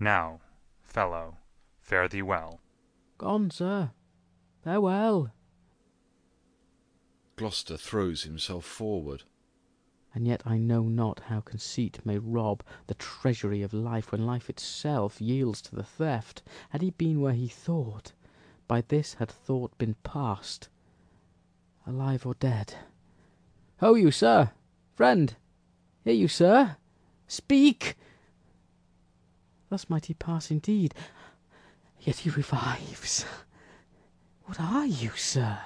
Now, fellow, fare thee well. Gone, sir. Farewell. Gloucester throws himself forward and yet I know not how conceit may rob the treasury of life when life itself yields to the theft. Had he been where he thought, by this had thought been past, alive or dead. Ho you, sir! Friend! Hear you, sir! Speak! Thus might he pass indeed, yet he revives. What are you, sir?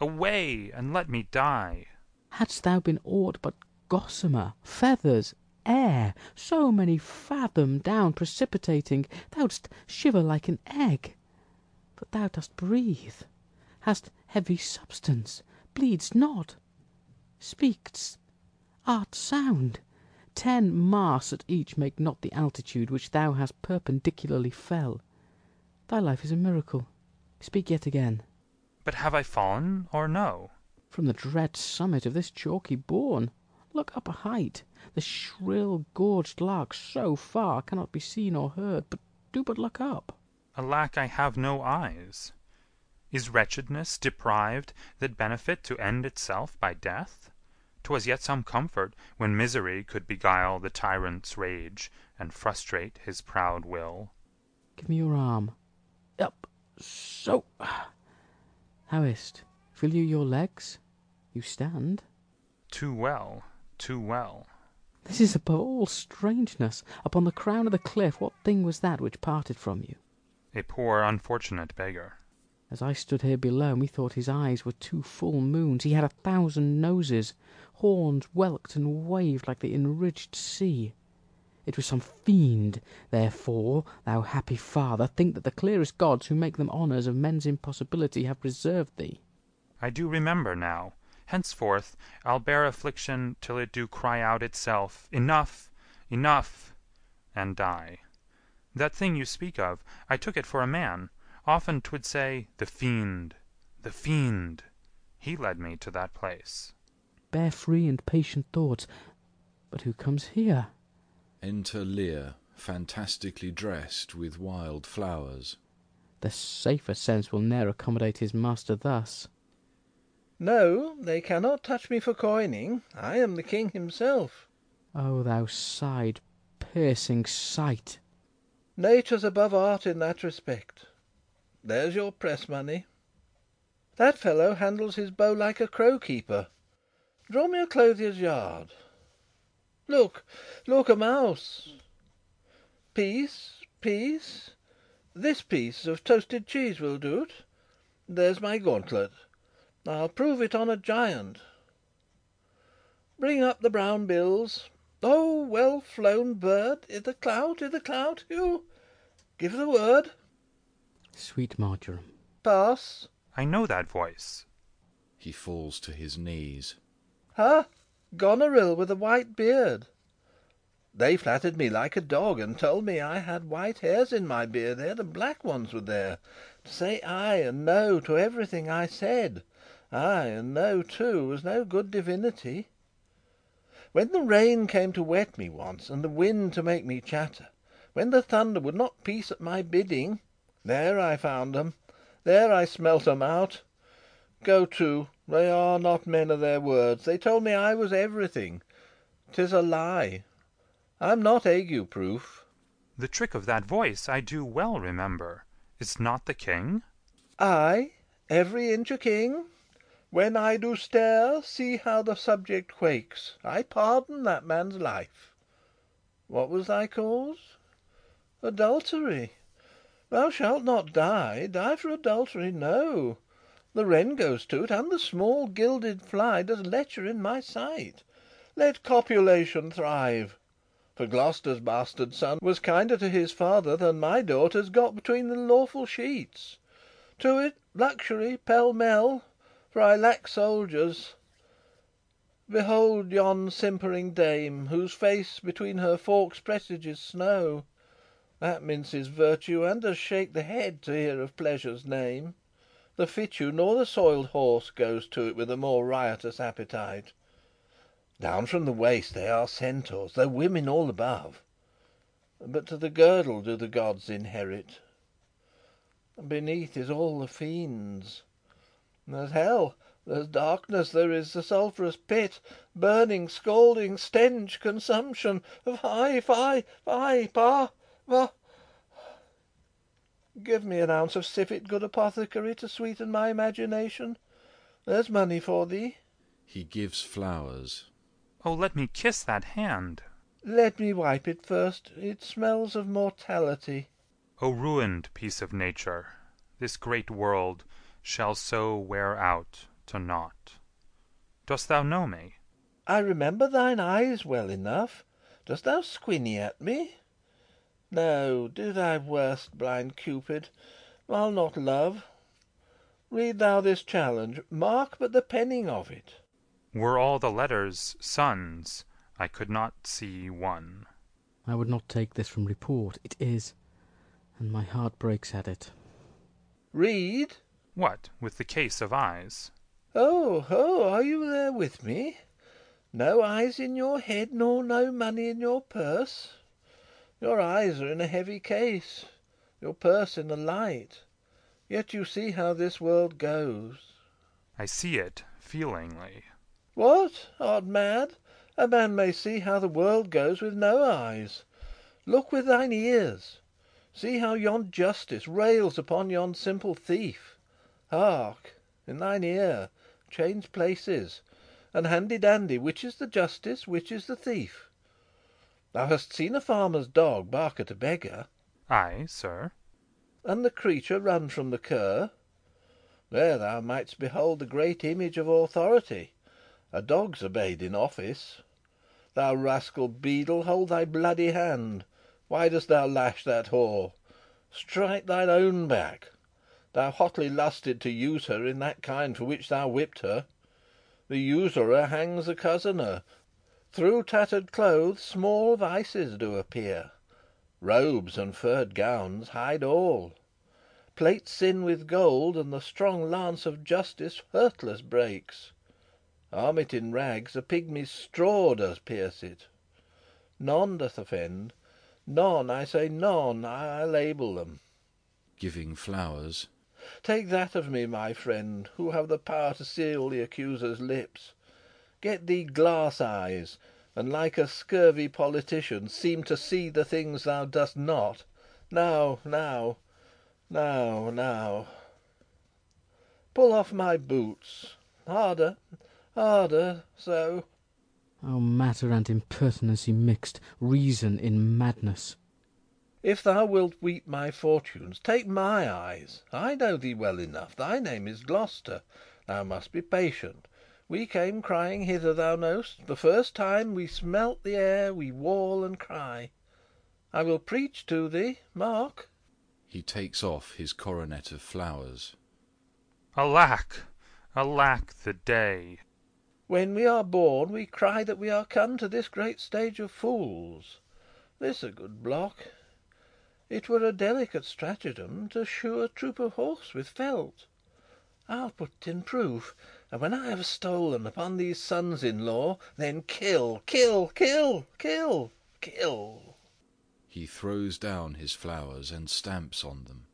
Away, and let me die! Hadst thou been aught but gossamer, feathers, air, so many fathom down precipitating, thou'dst shiver like an egg. But thou dost breathe, hast heavy substance, bleedst not, speak'st, art sound. Ten masts at each make not the altitude which thou hast perpendicularly fell. Thy life is a miracle. Speak yet again. But have I fallen, or no? From the dread summit of this chalky bourne, look up a height, the shrill gorged lark so far cannot be seen or heard, but do but look up. Alack, I have no eyes. Is wretchedness deprived that benefit to end itself by death? 'Twas yet some comfort when misery could beguile the tyrant's rage, and frustrate his proud will. Give me your arm. Up so. How is't? Feel you your legs? You stand. Too well, too well. This is above all strangeness. Upon the crown of the cliff what thing was that which parted from you? A poor unfortunate beggar. As I stood here below, methought his eyes were two full moons. He had a thousand noses. Horns whelked and waved like the enridged sea. It was some fiend. Therefore, thou happy father, think that the clearest gods who make them honours of men's impossibility have preserved thee. I do remember now. Henceforth I'll bear affliction till it do cry out itself, Enough! enough! and die. That thing you speak of, I took it for a man. Often 'twould say, The fiend! the fiend! He led me to that place. Bear free and patient thoughts. But who comes here? Enter Lear, fantastically dressed with wild flowers. The safer sense will ne'er accommodate his master thus. No, they cannot touch me for coining. I am the king himself. O thou side piercing sight! Nature's above art in that respect. There's your press money. That fellow handles his bow like a crow keeper. Draw me a clothier's yard. Look, look, a mouse. Peace, peace. This piece of toasted cheese will do't. There's my gauntlet. I'll prove it on a giant. Bring up the brown bills. O well flown bird! I' the clout, i' the clout, Hugh! Give the word. Sweet marjoram. Pass. I know that voice. He falls to his knees. Ha! Goneril with a white beard. They flattered me like a dog, and told me I had white hairs in my beard ere the black ones were there, to say ay and no to everything I said. Ay, and no, too, was no good divinity. When the rain came to wet me once, and the wind to make me chatter, when the thunder would not peace at my bidding, there I found 'em, there I smelt 'em out. Go to! They are not men of their words. They told me I was everything. 'Tis a lie. I'm not ague proof. The trick of that voice I do well remember. Is't not the king? Ay, every inch a king. When I do stare, See how the subject quakes. I pardon that man's life. What was thy cause? Adultery. Thou shalt not die Die for adultery, no. The wren goes to't, And the small gilded fly Does lecher in my sight. Let copulation thrive. For Gloucester's bastard son Was kinder to his father Than my daughters got between the lawful sheets. To it, luxury pell mell, For I lack soldiers. Behold yon simpering dame, Whose face between her forks presages snow. That minces virtue, and does shake the head To hear of pleasure's name. The fitchew nor the soiled horse Goes to it with a more riotous appetite. Down from the waist they are Centaurs, though women all above; But to the girdle do the gods inherit. Beneath is all the fiends'. There's hell, there's darkness, there is the sulphurous pit, Burning, scalding, stench, consumption. Fie, fie, fie, Pa! Give me an ounce of civet, good apothecary, To sweeten my imagination. There's money for thee. He gives flowers. Oh, let me kiss that hand! Let me wipe it first. It smells of mortality. O ruined piece of nature, This great world shall so wear out to naught. Dost thou know me? I remember thine eyes well enough. Dost thou squiny at me? No, do thy worst, blind Cupid. I'll not love. Read thou this challenge. Mark but the penning of it. Were all the letters suns, I could not see one. I would not take this from report. It is, and my heart breaks at it. Read. What with the case of eyes? Oh, ho! Are you there with me? No eyes in your head, nor no money in your purse? Your eyes are in a heavy case, Your purse in a light; yet you see how this world goes. I see it feelingly. What! art mad? A man may see how the world goes with no eyes. Look with thine ears. See how yon Justice Rails upon yon simple thief. Hark! in thine ear. Change places. And, handy dandy, Which is the Justice, which is the thief? Thou hast seen a farmer's dog bark at a beggar? Ay, sir. And the creature run from the cur? There thou mightst behold the great image of authority. A dog's obeyed in office. Thou rascal beadle, hold thy bloody hand! Why dost thou lash that whore? Strike thine own back. Thou hotly lusted to use her in that kind for which thou whipped her. The usurer hangs the cozener. Through tattered clothes small vices do appear. Robes and furred gowns hide all. Plate sin with gold, and the strong lance of justice hurtless breaks. Arm it in rags, a pigmy's straw does pierce it. None doth offend. None, I say none. I label them. Giving flowers. Take that of me, my friend, who have the power to seal the accuser's lips. Get thee glass eyes, and, like a scurvy politician, seem to see the things thou dost not. Now, now, now, now. Pull off my boots. Harder, harder so. O matter and impertinency mixed, reason in madness! If thou wilt weep my fortunes, take my eyes. I know thee well enough. Thy name is Gloucester. Thou must be patient. We came crying hither, thou know'st. The first time we smelt the air, we wail and cry. I will preach to thee. Mark! He takes off his coronet of flowers. Alack! alack the day! When we are born, we cry that we are come To this great stage of fools. This a good block! It were a delicate stratagem To shoe a troop of horse with felt. I'll put't in proof, and when I have stolen Upon these sons in law, then kill, kill, kill, kill, kill! He throws down his flowers, and stamps on them.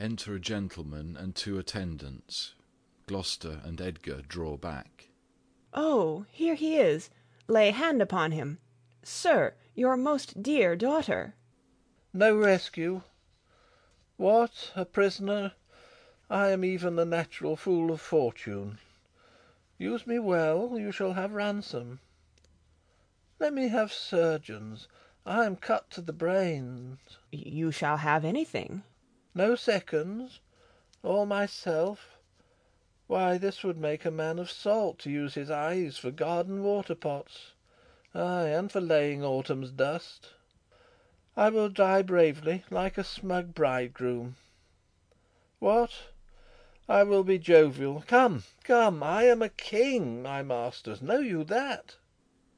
Enter a gentleman and two attendants. Gloucester and Edgar draw back. "Oh, here he is! Lay hand upon him. Sir! your most dear daughter. No rescue. What, a prisoner? I am even the natural fool of fortune. Use me well, you shall have ransom. Let me have surgeons. I am cut to the brains. You shall have anything. No seconds? All myself? Why, this would make a man of salt to use his eyes for garden water pots ay, and for laying autumn's dust. I will die bravely, like a smug bridegroom. What? I will be jovial. Come, come, I am a king, my masters, know you that?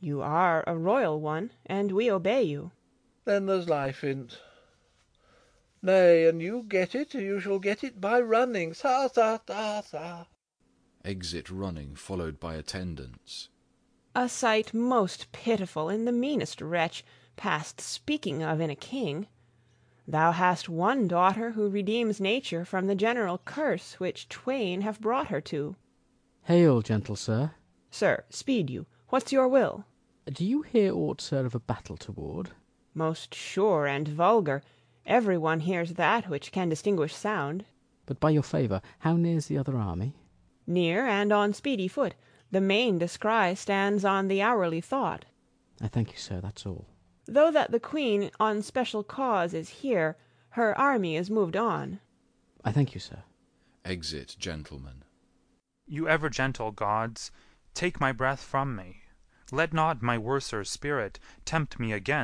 You are a royal one, and we obey you. Then there's life in't. Nay, an you get it, you shall get it by running. Sa, sa, sa! sa. Exit running, followed by attendants. A sight most pitiful in the meanest wretch, past speaking of in a king. Thou hast one daughter who redeems nature from the general curse which twain have brought her to. Hail, gentle sir. Sir, speed you. What's your will? Do you hear aught, sir, of a battle toward? Most sure and vulgar. Every one hears that which can distinguish sound. But by your favour, how near's the other army? Near and on speedy foot. The main descry stands on the hourly thought. I thank you, sir, that's all. Though that the Queen on special cause is here, her army is moved on. I thank you, sir. Exit gentlemen. You ever gentle gods, take my breath from me. Let not my worser spirit tempt me again.